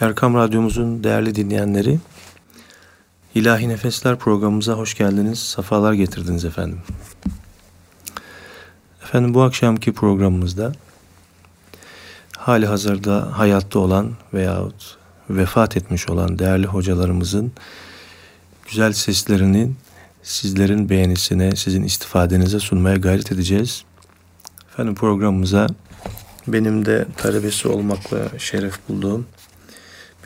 Erkam Radyomuzun değerli dinleyenleri, İlahi Nefesler programımıza hoş geldiniz, safalar getirdiniz efendim. Efendim bu akşamki programımızda hali hazırda hayatta olan veyahut vefat etmiş olan değerli hocalarımızın güzel seslerinin sizlerin beğenisine, sizin istifadenize sunmaya gayret edeceğiz. Efendim programımıza benim de talebesi olmakla şeref bulduğum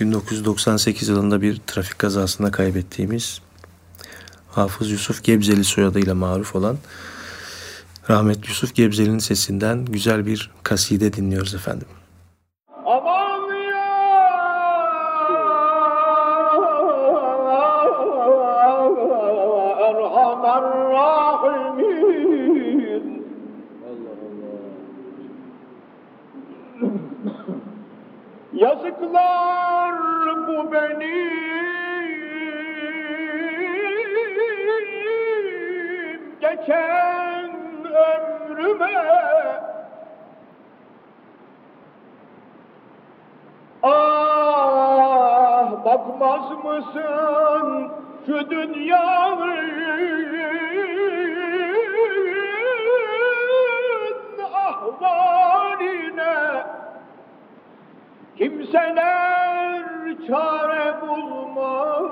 1998 yılında bir trafik kazasında kaybettiğimiz Hafız Yusuf Gebzeli soyadıyla maruf olan Rahmet Yusuf Gebzeli'nin sesinden güzel bir kaside dinliyoruz efendim. Yazıklar bu benim geçen ömrüme. Ah bakmaz mısın şu dünyanın? Ahvaline Kimseler çare bulmaz.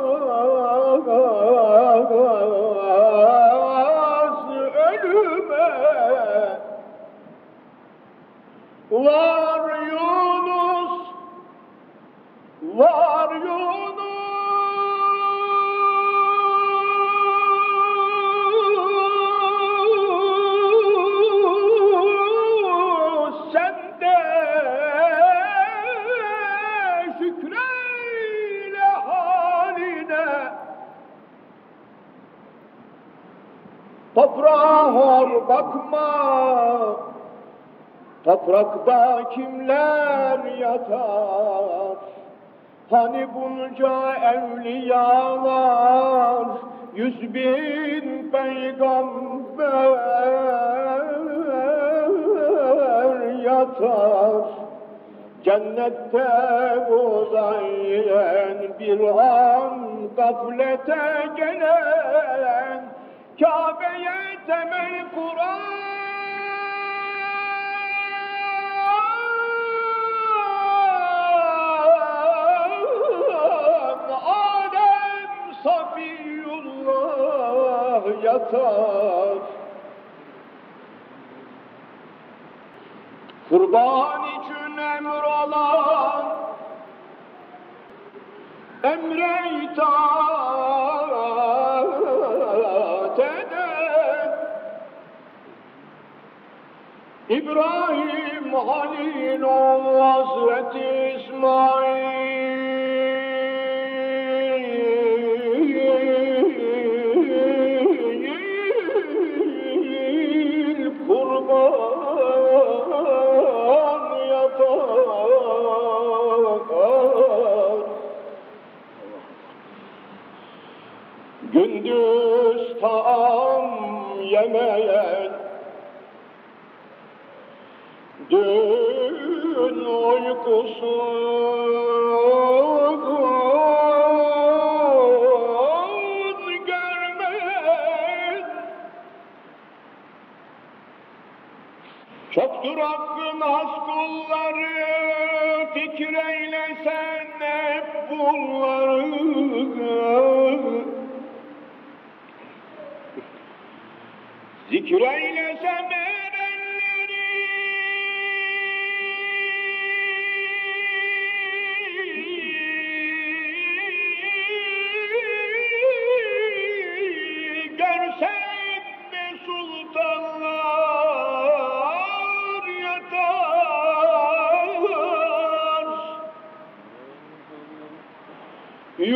Ölüme Var Yunus, var Yunus bakma. Toprakta kimler yatar? Hani bunca evliyalar Yüz bin peygamber yatar. Cennette uzayan bir an gaflete gelen Kabe'ye temel Kur'an. Alem Safiyullah yatar. Kurban için emir alan Emre itaat İbrahim Halil ol Hazreti İsmail Dün uykusuz görmeyen Çoktur hakkın az kulları Fikreylesen hep bunları Zikreylesem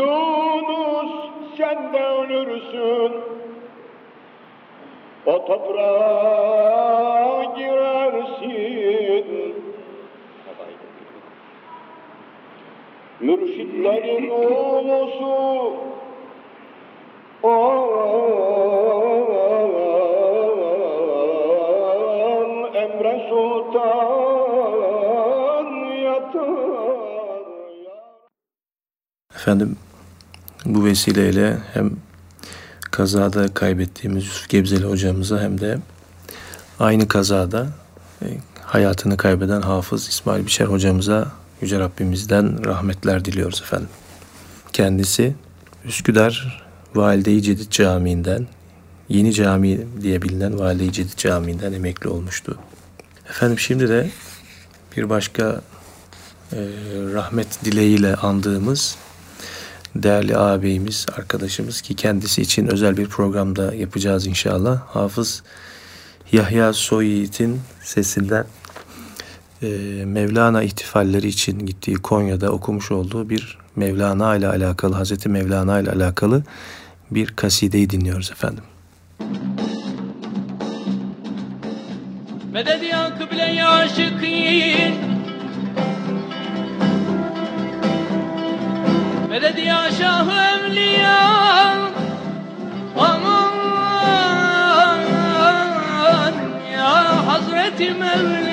Yunus sen de ölürsün. O toprağa girersin. Mürşitlerin ulusu Ol Emre Sultan yatar Efendim bu vesileyle hem kazada kaybettiğimiz Yusuf Gebzeli hocamıza hem de aynı kazada e, hayatını kaybeden Hafız İsmail Biçer hocamıza Yüce Rabbimizden rahmetler diliyoruz efendim. Kendisi Üsküdar Valide-i Cedid Camii'nden, Yeni Cami diye bilinen Valide-i Cedid Camii'nden emekli olmuştu. Efendim şimdi de bir başka e, rahmet dileğiyle andığımız değerli ağabeyimiz, arkadaşımız ki kendisi için özel bir programda yapacağız inşallah. Hafız Yahya Soyit'in sesinden e, Mevlana ihtifalleri için gittiği Konya'da okumuş olduğu bir Mevlana ile alakalı, Hazreti Mevlana ile alakalı bir kasideyi dinliyoruz efendim. Medet ya kıble ya aşıkîn Medet ya şah-ı evliya Aman ya Hazreti Mevlana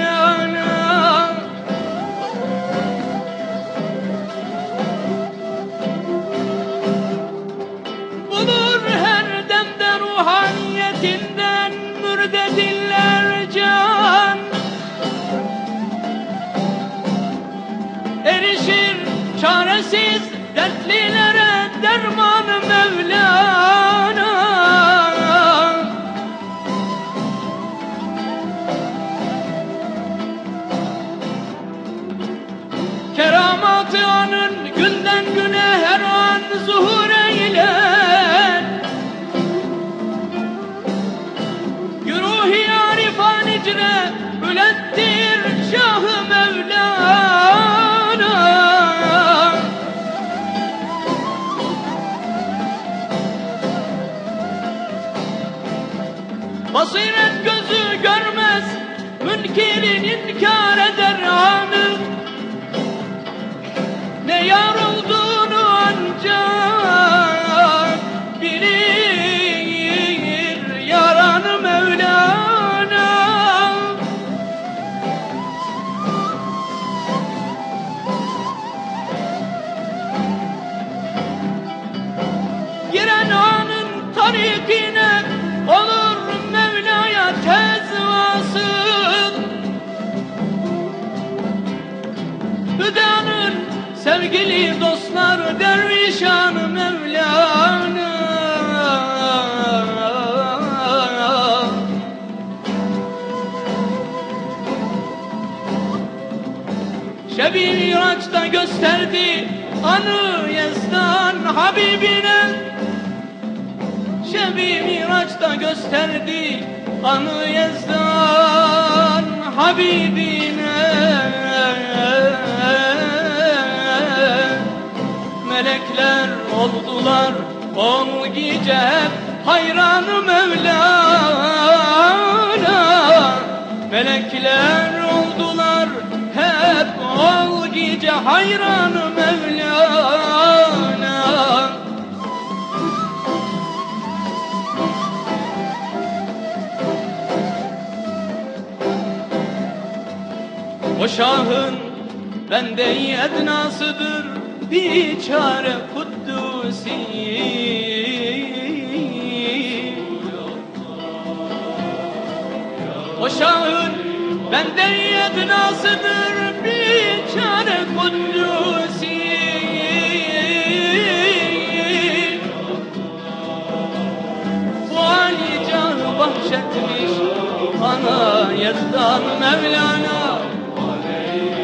gösterdi anı Yezdan Habibine. Şebi Miraç'ta gösterdi anı Yezdan Habibine. Melekler oldular on gece hayranı Mevlana. Melekler gece hayranı Mevlana. O şahın bende ednasıdır biçare kuddusi O şahın bende ednasıdır Ali canı bahşetmiş ana yezdan Mevlana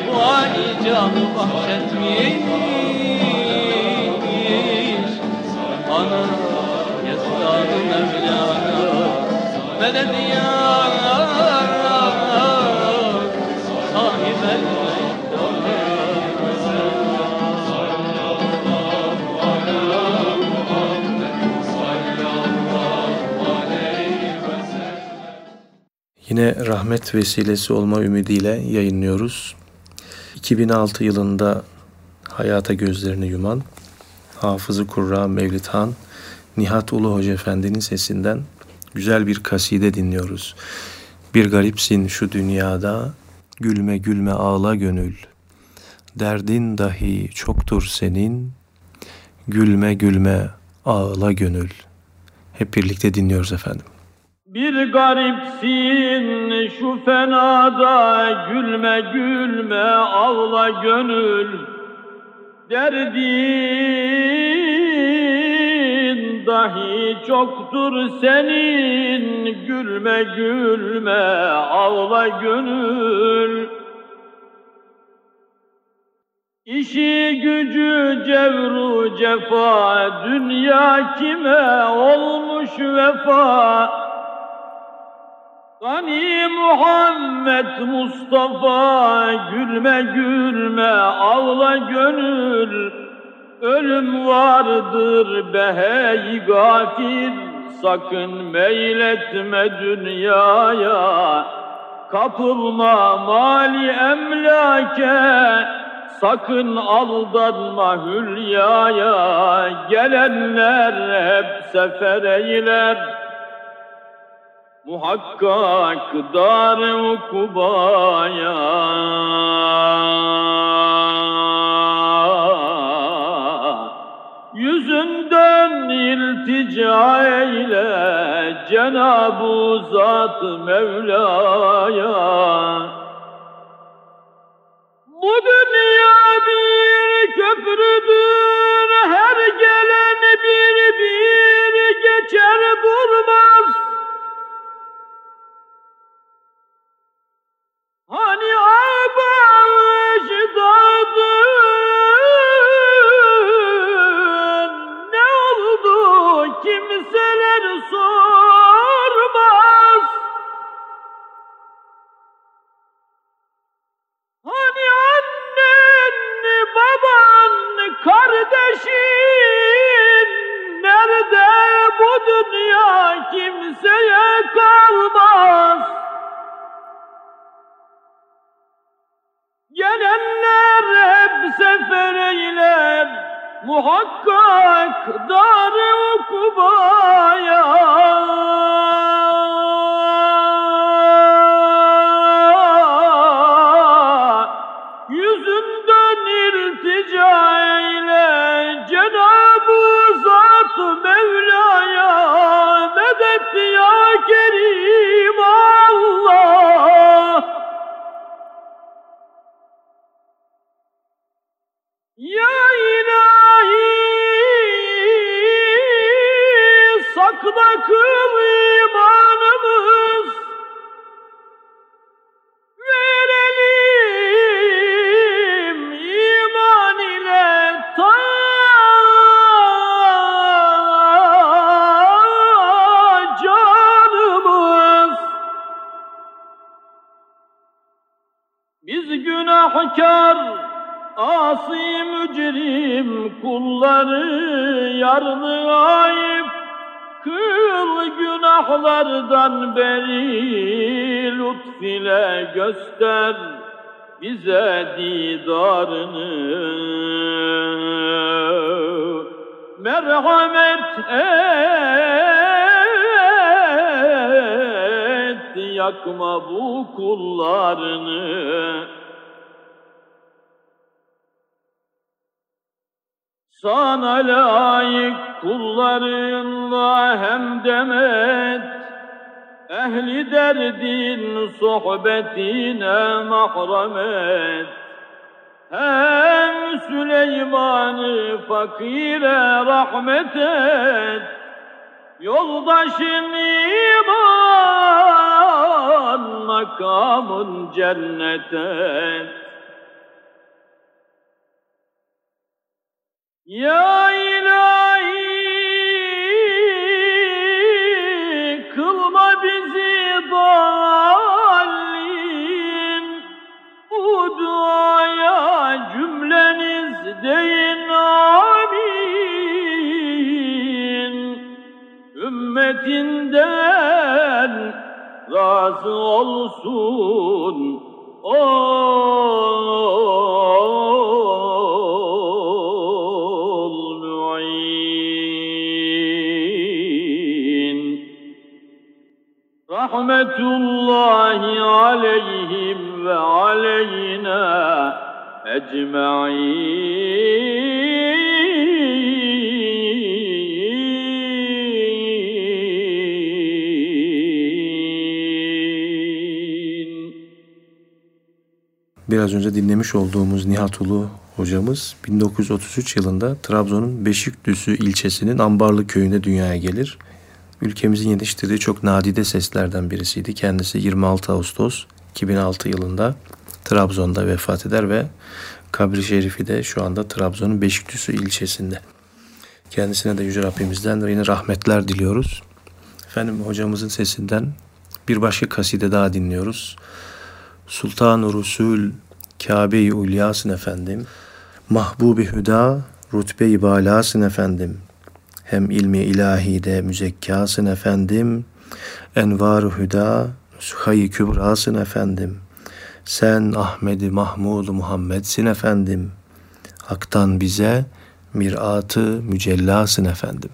Bu Ali canı bahşetmiş ana yezdan Mevlana Medet ya Yine rahmet vesilesi olma ümidiyle yayınlıyoruz. 2006 yılında hayata gözlerini yuman Hafızı Kurra Mevlid Han Nihat Ulu Hoca Efendi'nin sesinden güzel bir kaside dinliyoruz. Bir garipsin şu dünyada, gülme gülme ağla gönül. Derdin dahi çoktur senin, Gülme gülme ağla gönül. Hep birlikte dinliyoruz efendim. Bir garipsin şu fenada gülme gülme ağla gönül Derdin dahi çoktur senin. Gülme gülme ağla gönül. İşi gücü cevru cefa dünya kime olmuş vefa Gani Muhammed Mustafa gülme gülme ağla gönül. Ölüm vardır behey gafil. Sakın meyletme dünyaya. Kapılma mali emlake. Sakın aldanma hülyaya. Gelenler hep sefer eyler muhakkak dar ukubaya. Yüzünden iltica eyle Cenab-ı Zat Mevla'ya. Bu dünya bir köprüdür kimseye kalmaz. Gelenler hep sefer eyler muhakkak dar-ı ukubaya. Sohbetine mahrem et Hem Süleyman'ı fakire rahmet et Yoldaşın iman makamın cennet Ümmetinden razı olsun. Ol mu'in Rahmetullahi aleyhim ve aleyna ecma'in biraz önce dinlemiş olduğumuz Nihat Ulu hocamız 1933 yılında Trabzon'un Beşikdüzü ilçesinin Ambarlı köyünde dünyaya gelir. Ülkemizin yetiştirdiği çok nadide seslerden birisiydi. Kendisi 26 Ağustos 2006 yılında Trabzon'da vefat eder ve kabri şerifi de şu anda Trabzon'un Beşikdüzü ilçesinde. Kendisine de Yüce Rabbimizden yine rahmetler diliyoruz. Efendim hocamızın sesinden bir başka kaside daha dinliyoruz. Sultan-ı Rusul Kabe-i Ulyasın efendim. Mahbubi Hüda rütbe-i balasın efendim. Hem ilmi ilahide müzekkasın efendim. Envar-ı Hüda Suhay-i Kübrasın efendim. Sen Ahmedi Mahmud Muhammed'sin efendim. Hak'tan bize mirat-ı mücellasın efendim.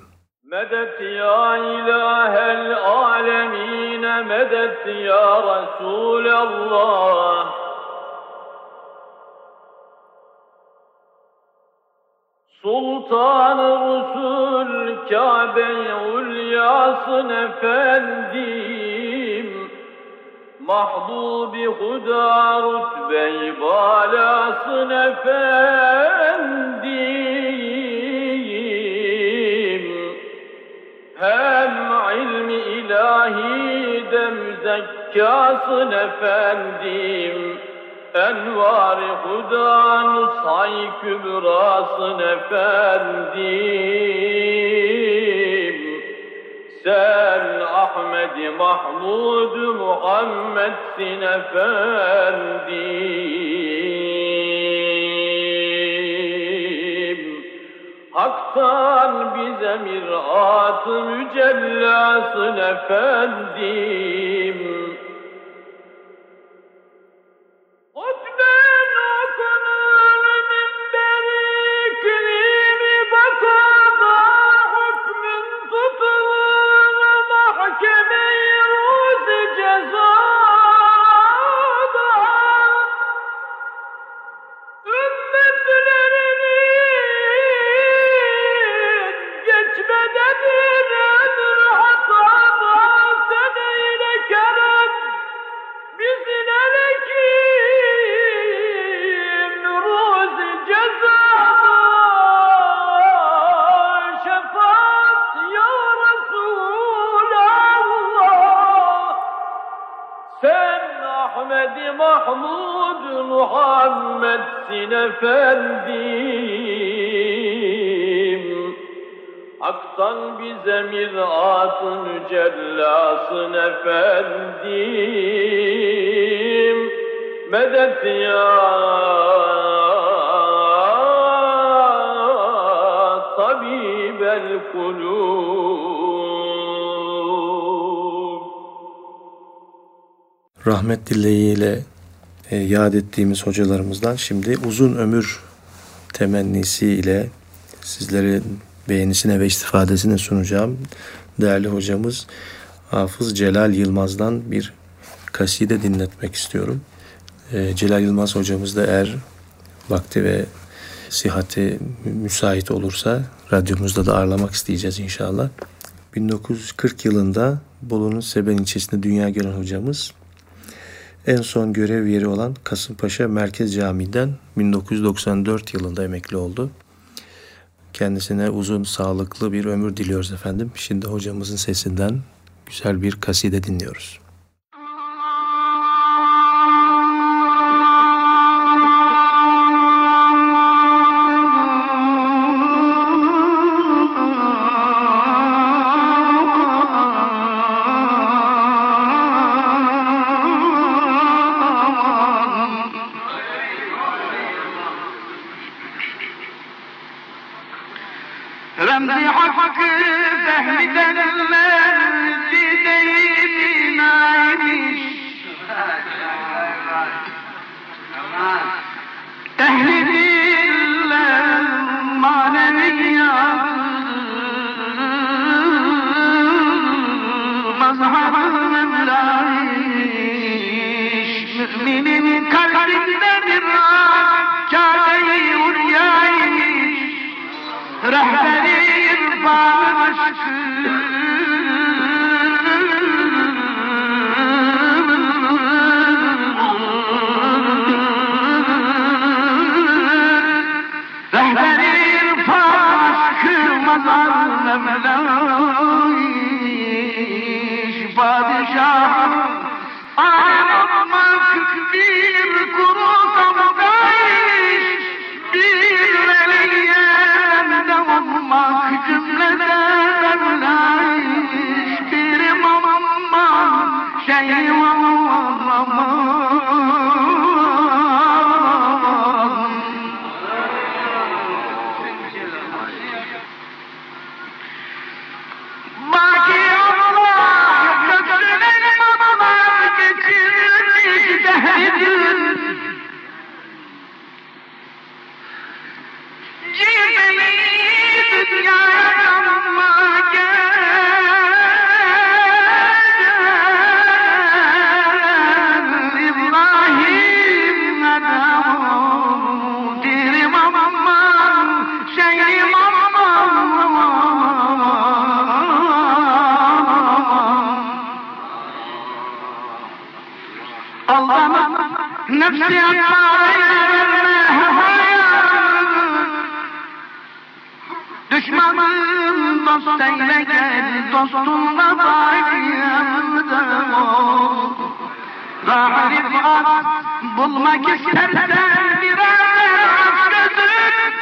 Medet ya ilahel alemine medet ya Resulallah Sultan-ı Resul Kabe-i Ulyasın efendim Mahbubi Huda rütbe-i balasın efendim. Hem ilmi ilahi de müzekkasın efendim Envar-ı Hudan say kübrasın efendim. Sen Ahmed Mahmud Muhammed'sin efendim. Hak'tan bize mirat-ı mücellasın efendim Rahmet dileğiyle e, yad ettiğimiz hocalarımızdan şimdi uzun ömür temennisi ile sizlerin beğenisine ve istifadesine sunacağım. Değerli hocamız Hafız Celal Yılmaz'dan bir kaside dinletmek istiyorum. E, Celal Yılmaz hocamız da eğer vakti ve sihati müsait olursa radyomuzda da ağırlamak isteyeceğiz inşallah. 1940 yılında Bolu'nun Seben ilçesinde dünya gelen hocamız en son görev yeri olan Kasımpaşa Merkez Camii'den 1994 yılında emekli oldu. Kendisine uzun, sağlıklı bir ömür diliyoruz efendim. Şimdi hocamızın sesinden güzel bir kaside dinliyoruz. Dost eyle gel Dostunla bayramda ol Rahip at bulmak istersen birer aç gözün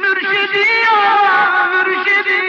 Mürşidi ya mürşidi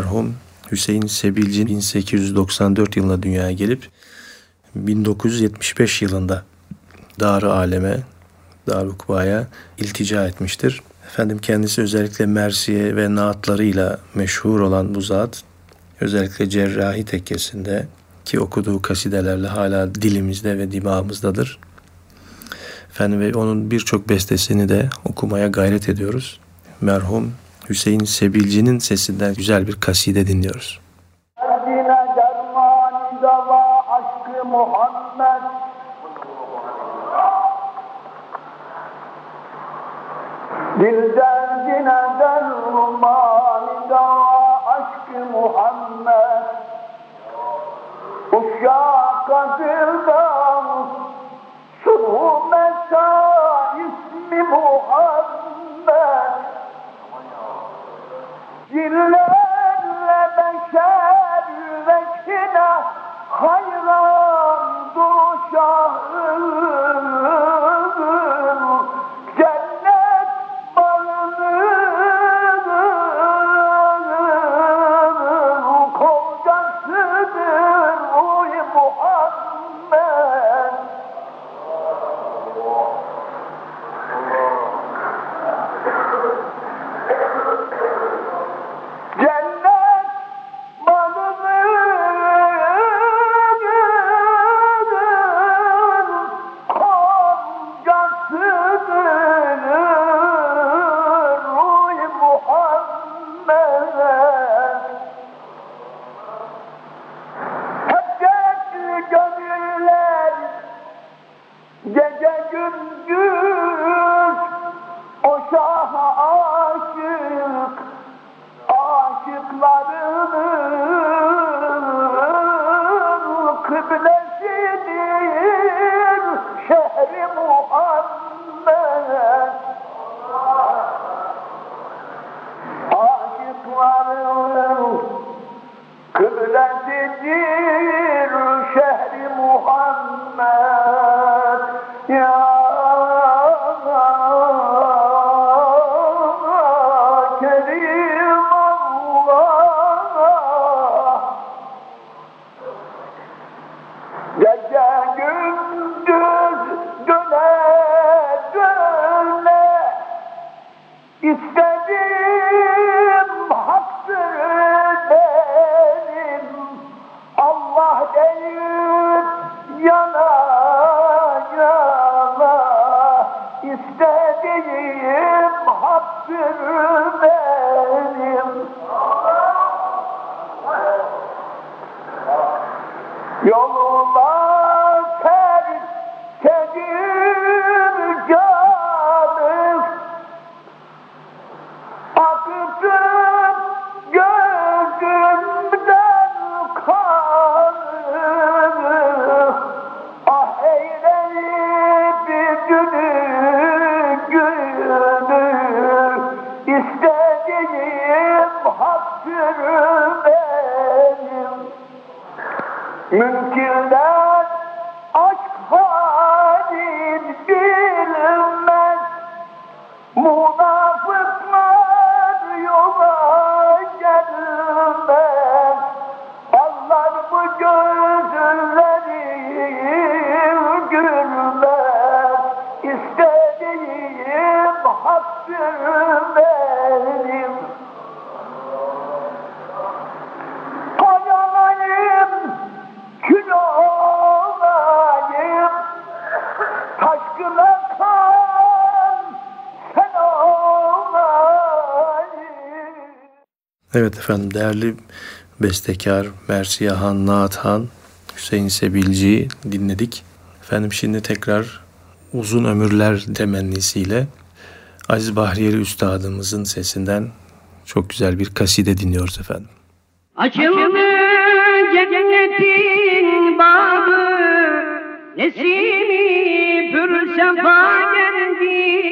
Merhum Hüseyin Sebilci 1894 yılında dünyaya gelip 1975 yılında Dar-ı Aleme, Dar Ukba'ya iltica etmiştir. Efendim kendisi özellikle Mersiye ve naatlarıyla meşhur olan bu zat özellikle Cerrahi tekkesinde ki okuduğu kasidelerle hala dilimizde ve dimağımızdadır. Efendim ve onun birçok bestesini de okumaya gayret ediyoruz. Merhum Hüseyin Sebilci'nin sesinden güzel bir kaside dinliyoruz. Muhammed Dil derdine dermani dava aşkı Muhammed Uşağı kadırdan Sulhu mesa ismi Muhammed Cinlerle beşer yürekine hayran Cennet Gece gündüz o şaha aşık, aşıklarının kıblesidir şehri Muhammed. Aşıkların kıblesidir Yol Evet efendim değerli bestekar Mersiyahan Naat Han, Hüseyin Sebilci'yi dinledik. Efendim şimdi tekrar uzun ömürler temennisiyle Aziz Bahriyeli Üstadımızın sesinden çok güzel bir kaside dinliyoruz efendim. Açıldı cennetin babı, nesimi pür sefa geldi.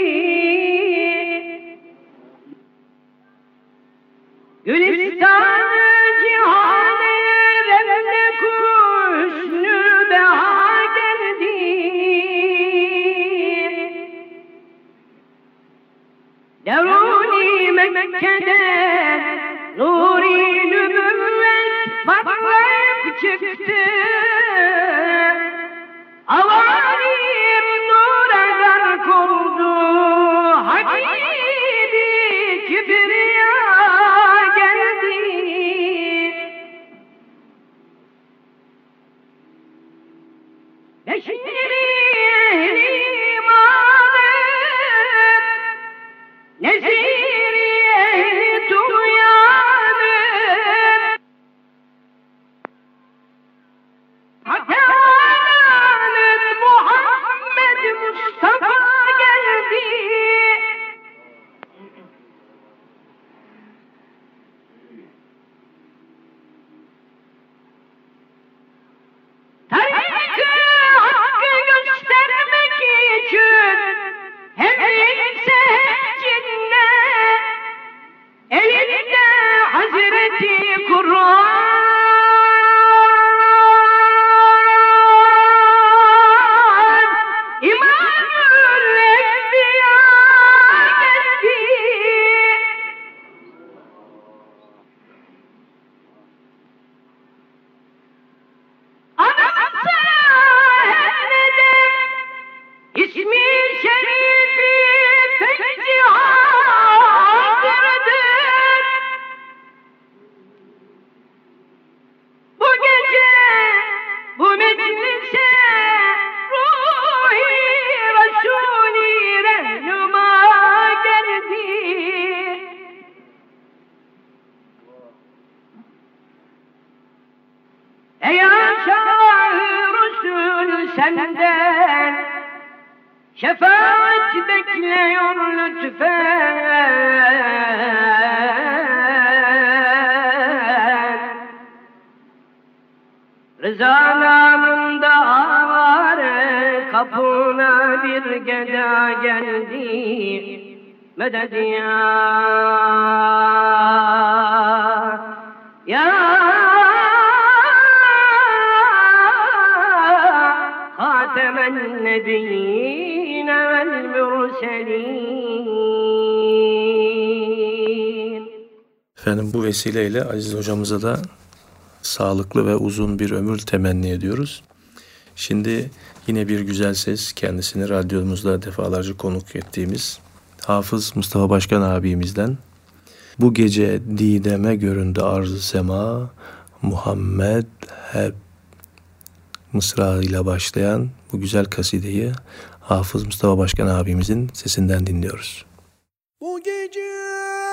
خاتم النبيين والمرسلين Efendim bu vesileyle Aziz hocamıza da sağlıklı ve uzun bir ömür temenni ediyoruz. Şimdi yine bir güzel ses kendisini radyomuzda defalarca konuk ettiğimiz Hafız Mustafa Başkan abimizden bu gece dideme göründü arz-ı sema Muhammed hep mısrağıyla başlayan bu güzel kasideyi Hafız Mustafa Başkan abimizin sesinden dinliyoruz. Bu gece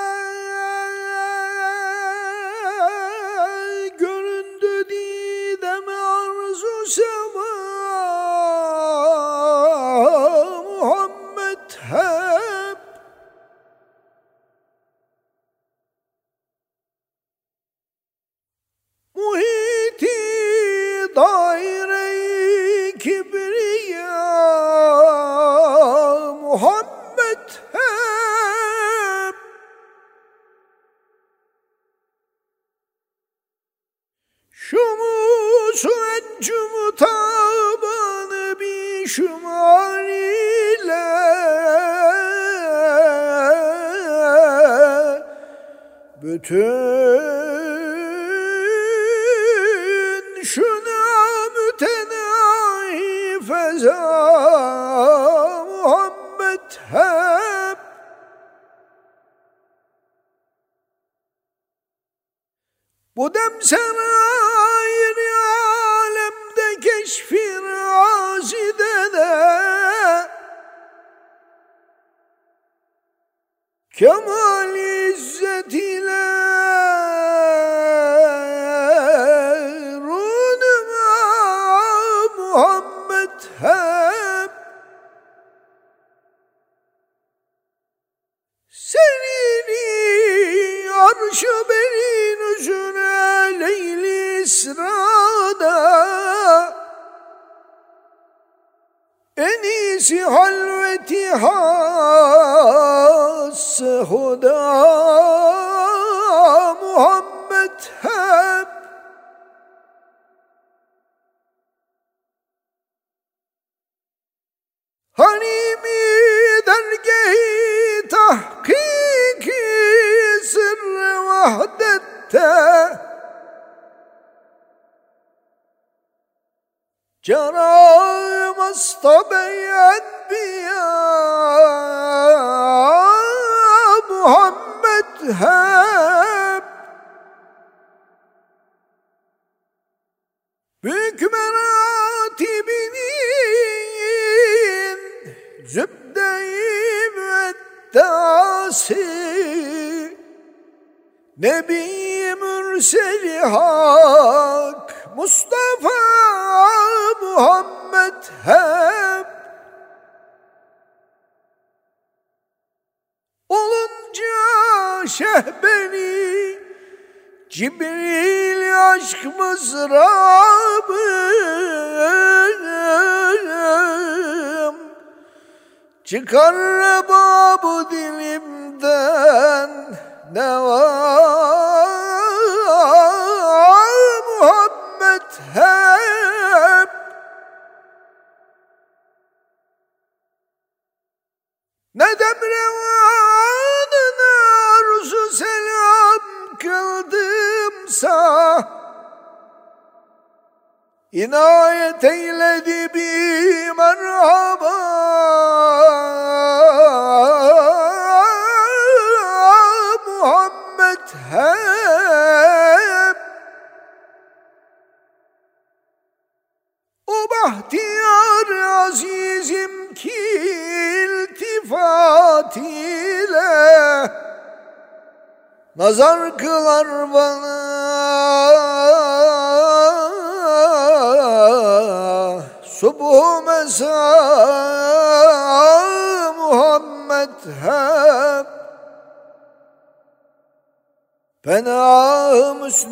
Kemal izzet ile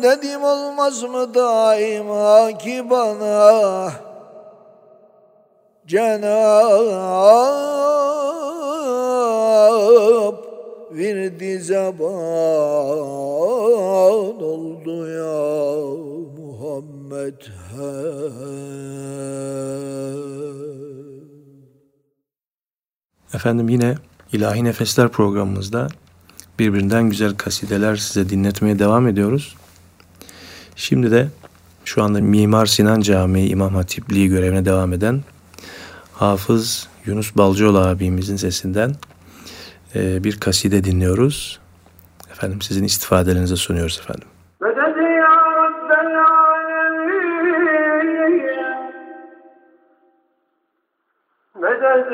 dedim olmaz mı daima ki bana Cenab virdi zeban oldu ya Muhammed Efendim yine İlahi Nefesler programımızda birbirinden güzel kasideler size dinletmeye devam ediyoruz. Şimdi de şu anda Mimar Sinan Camii İmam Hatipliği görevine devam eden Hafız Yunus Balcıoğlu abimizin sesinden e, bir kaside dinliyoruz. Efendim sizin istifadelerinize sunuyoruz efendim. Meded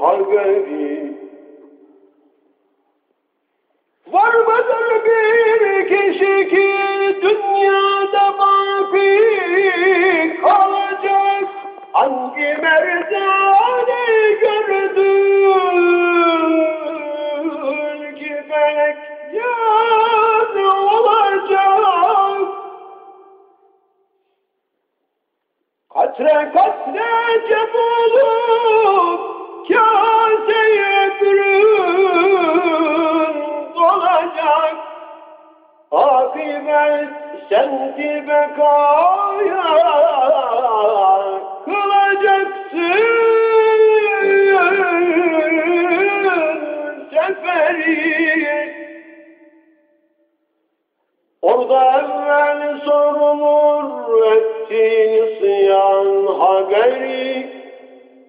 haberi Var mıdır bir kişi ki dünyada baki kalacak? Hangi merdane gördün ki felek yar olacak? Katre katre cem olup kaseye bürün dolacak Akibet sendi bekaya kılacaksın seferi. Orada evvel sorulur ettiğin sıyan haberi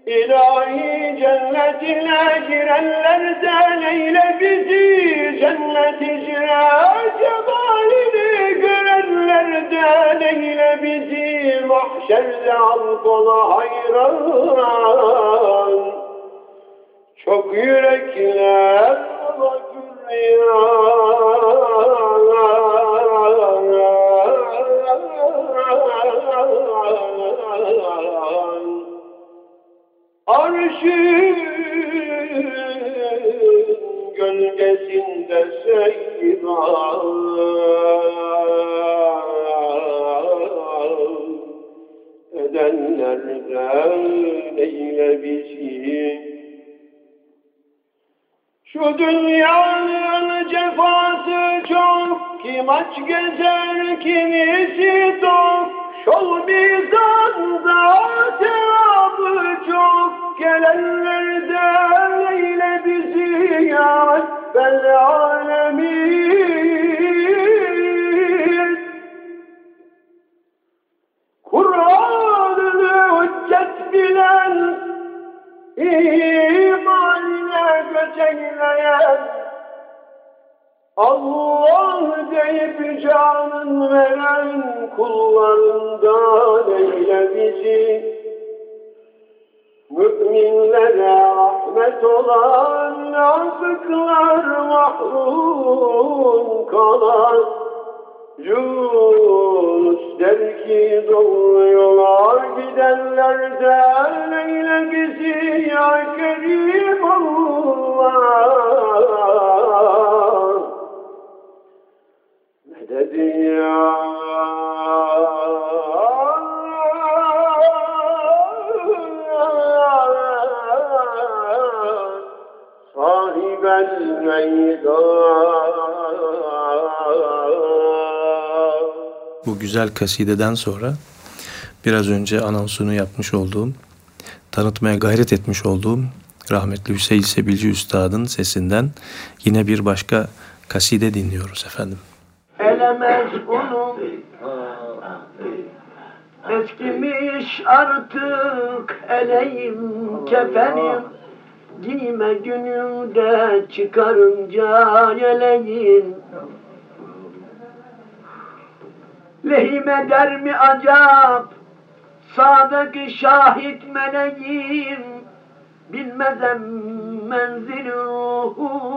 İlahi cennetine girenlerden eyle bizi. Cennet icra cemalini görenlerden eyle bizi. Mahşerde al kola hayran. Çok yürekler ola gürleyan Arşın gölgesinde seyran edenlerden eyle bizi. Şu dünyanın cefası çok, kim aç gezer kimisi tok. Şol mizanda sevabı çok, gelenlerden eyle bizi ya Rabbel alemin. Kur'an'ını hüccet bilen, imanine göçekleyen, Allah deyip canın veren kullarından eyle bizi. Müminlere rahmet olan Yazıklar mahrum kalan. Yunus der ki doğru yola gidenlerden eyle bizi ya Kerim Allah Medet ya Bu güzel kasideden sonra biraz önce anonsunu yapmış olduğum, tanıtmaya gayret etmiş olduğum rahmetli Hüseyin Sebilci Üstad'ın sesinden yine bir başka kaside dinliyoruz efendim. Elemez onun Eskimiş artık eleğim kefenim Giyme günümde çıkarınca yeleğin. Lehime der mi acap? Sağdaki şahit meleğim. Bilmezem menzil ruhum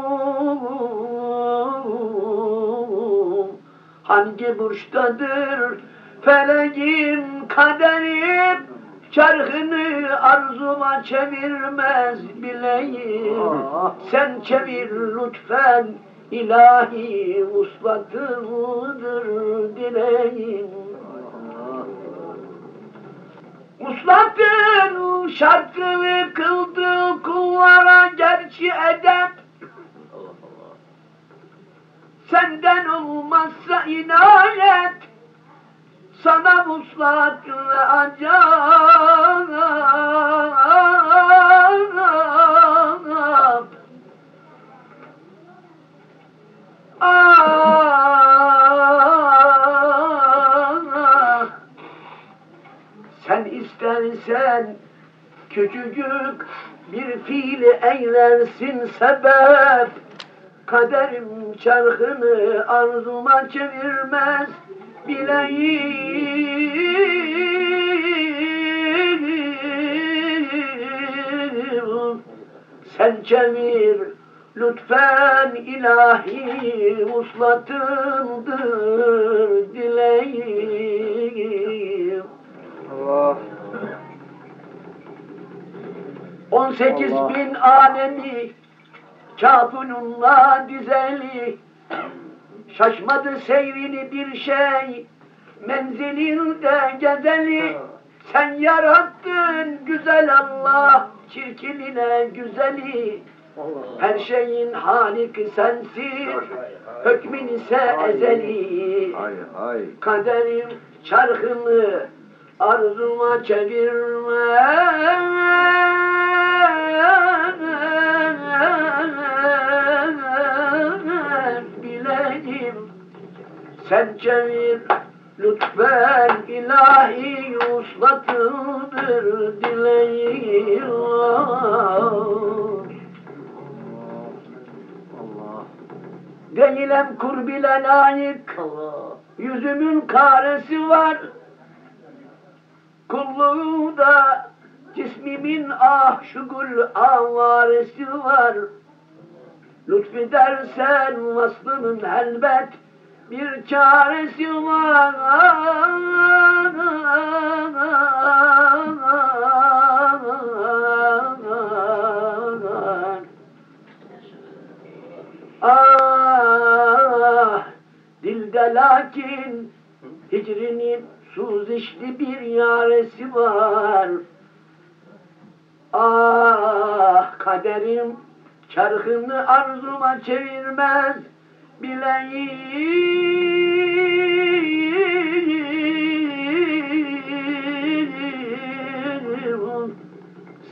Hangi burçtadır feleğim kaderim Çarhını arzuma çevirmez bileyim. Sen çevir lütfen ilahi uslatındır dileğim Uslatın şartını kıldı kullara gerçi edep. Senden olmazsa inayet sana muslat acap Ah, sen istersen küçücük bir fiili eylersin sebep. Kaderim çarkını arzuma çevirmez bileyim Sen çevir lütfen ilahi uslatındır dileğim Allah. 18 Allah. bin alemi kafununla dizeli Şaşmadı seyrini bir şey. Menzilinde gezeli Sen yarattın güzel Allah. Çirkinine güzeli. Her şeyin haliki sensin. Hükmün ise ezeli. Kaderim çarkını arzuma çevirme sen çevir lütfen ilahi uslatıldır dileğim Allah. Değilim kurbile layık. Yüzümün karesi var. Kulluğumda cismimin ah şugul avaresi var. Lütfedersen vaslının elbet bir çaresi var Ah, dilde lakin hicrinin suzişli bir yaresi var. Ah, kaderim çarkını arzuma çevirmez bileyim.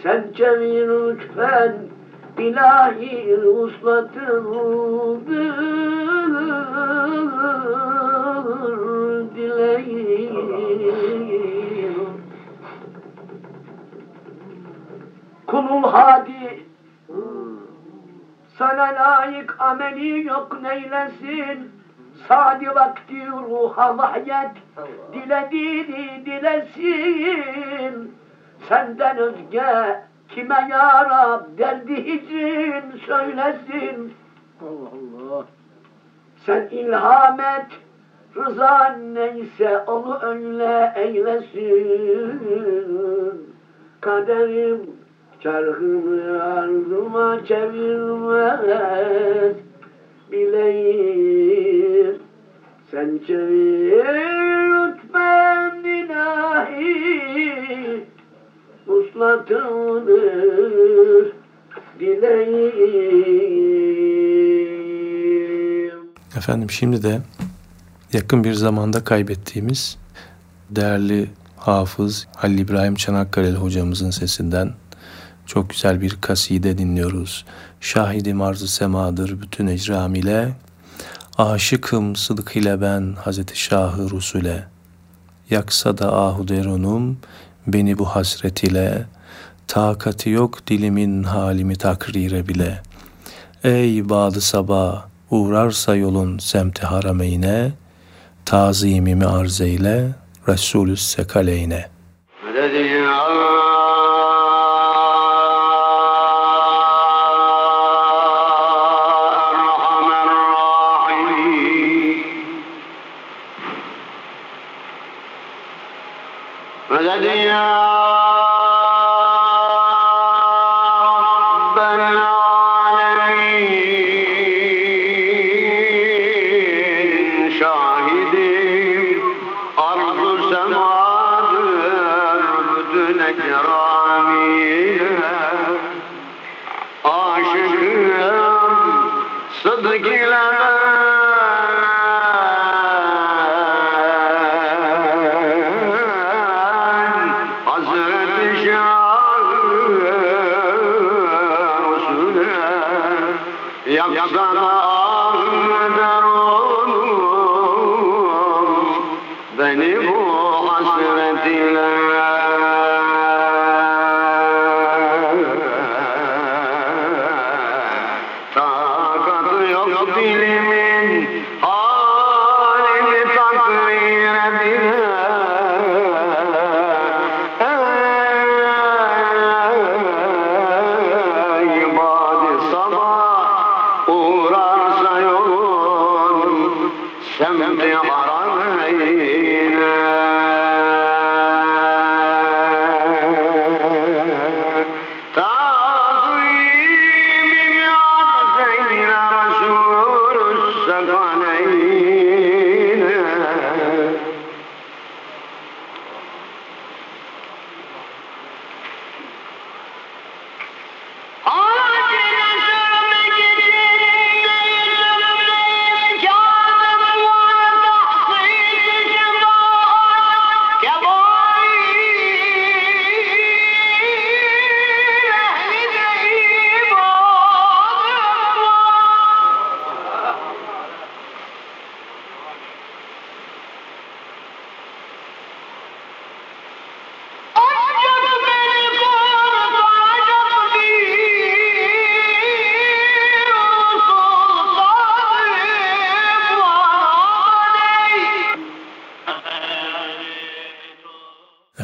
Sen çevir lütfen ilahi uslatıldır dileğim. Kulul hadi sana layık ameli yok neylesin Sadi vakti ruha vahyet Dilediğini dilesin Senden özge Kime yarab derdi hicrin söylesin. Allah Allah. Sen ilham et, rızan neyse onu öyle eylesin. Kaderim çarkını ardıma çevirmez. Bileyim sen çevir lütfen ilahi Vuslatındır dileyim Efendim şimdi de yakın bir zamanda kaybettiğimiz değerli hafız Halil İbrahim Çanakkale'li hocamızın sesinden çok güzel bir kaside dinliyoruz. Şahidim arzı semadır bütün ecram ile. Aşıkım sıdık ile ben Hazreti Şahı Rusule. Yaksa da ahu derunum beni bu hasret ile. Takati yok dilimin halimi takrire bile. Ey badı sabah uğrarsa yolun semti harameyne Tazimimi arz eyle Resulü sekaleyne şahidim. Arzu semadır bütün ekramiyle aşıkım sıdık ile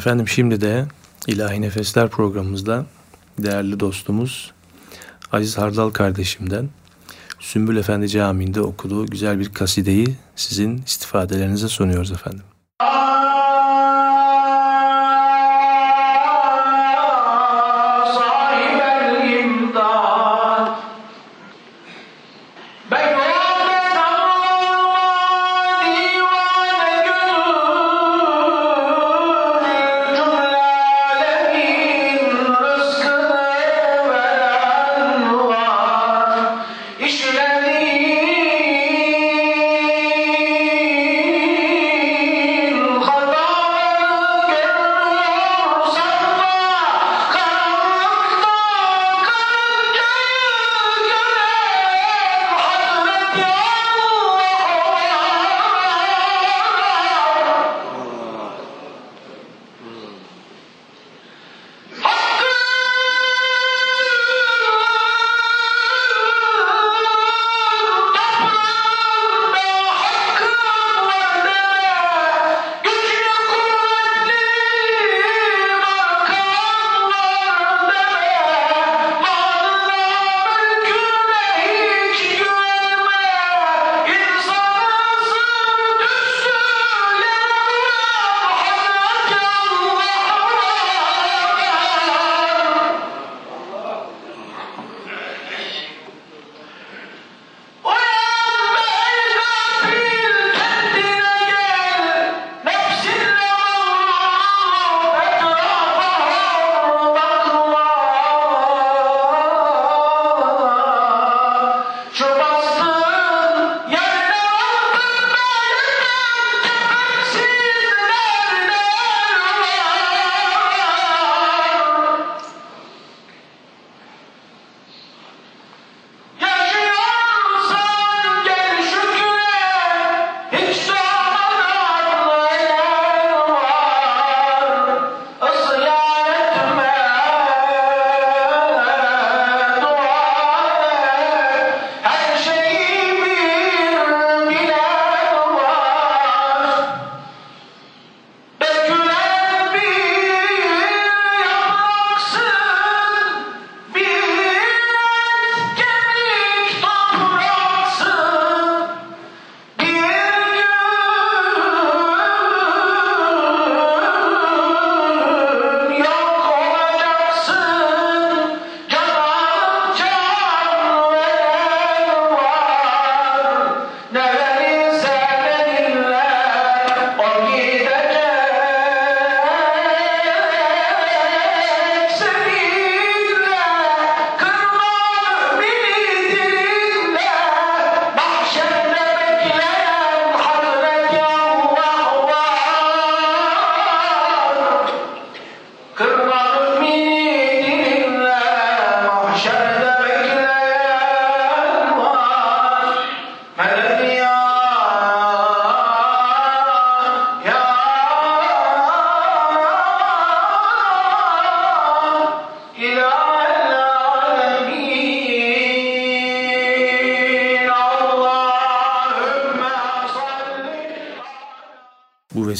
Efendim şimdi de İlahi Nefesler programımızda değerli dostumuz Aziz Hardal kardeşimden Sümbül Efendi Camii'nde okuduğu güzel bir kasideyi sizin istifadelerinize sunuyoruz efendim.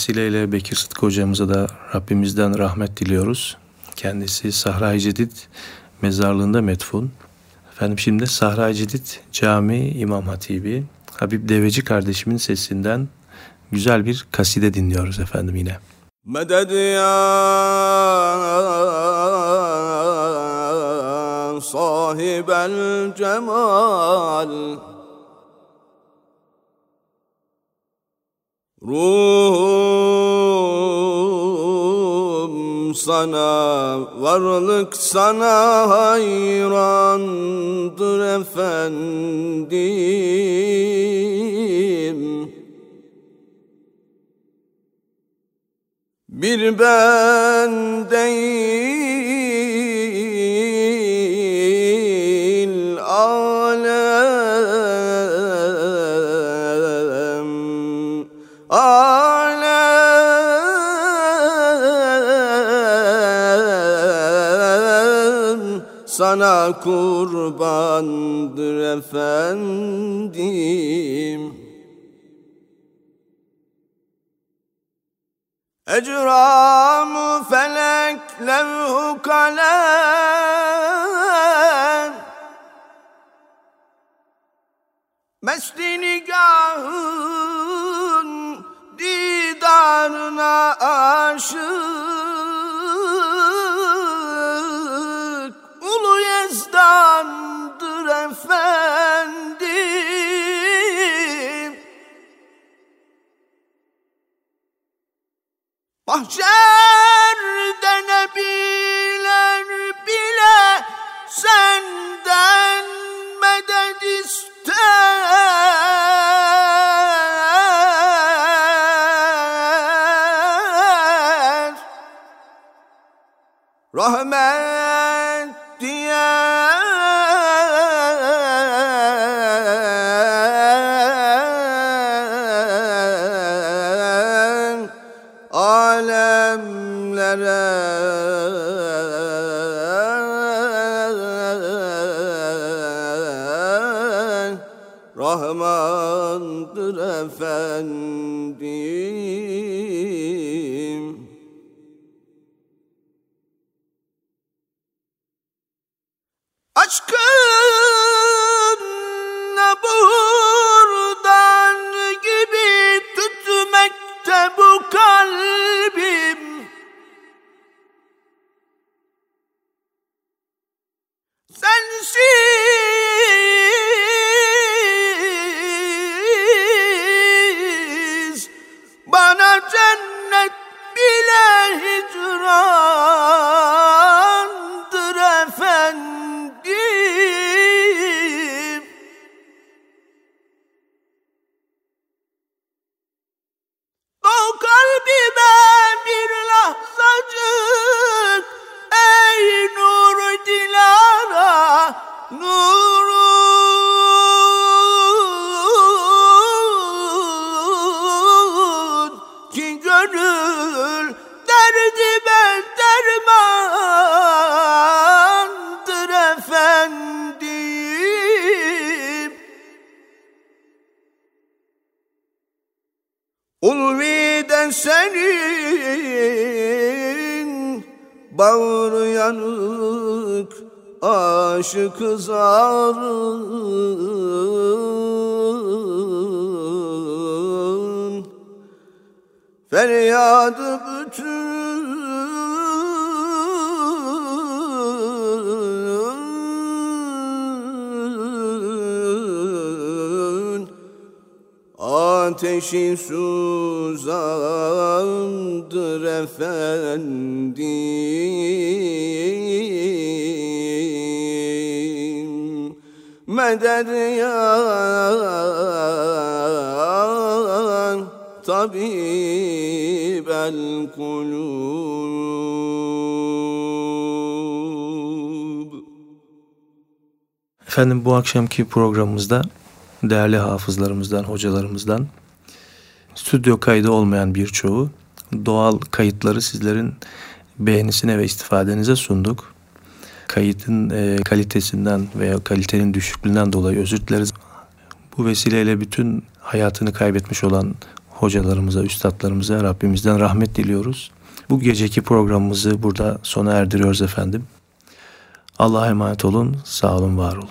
Vesileyle Bekir Sıtkı hocamıza da Rabbimizden rahmet diliyoruz. Kendisi Sahra-i Cedid mezarlığında metfun. Efendim şimdi Sahra-i Cedid Cami İmam Hatibi Habib Deveci kardeşimin sesinden güzel bir kaside dinliyoruz efendim yine. Meded ya sahibel cemal Ruhum sana, varlık sana hayrandır efendim. Bir ben değil sana kurbandır efendim. Ecram felek levhu kalem Mesli nigahın didarına aşık Rahmandır aşık zarın Feryadı bütün Ateşi suzandır efendim deryan tabib el kulub. Efendim bu akşamki programımızda değerli hafızlarımızdan, hocalarımızdan stüdyo kaydı olmayan birçoğu doğal kayıtları sizlerin beğenisine ve istifadenize sunduk. Kayıtın e, kalitesinden veya kalitenin düşüklüğünden dolayı özür dileriz. Bu vesileyle bütün hayatını kaybetmiş olan hocalarımıza, üstadlarımıza Rabbimizden rahmet diliyoruz. Bu geceki programımızı burada sona erdiriyoruz efendim. Allah'a emanet olun, sağ olun, var olun.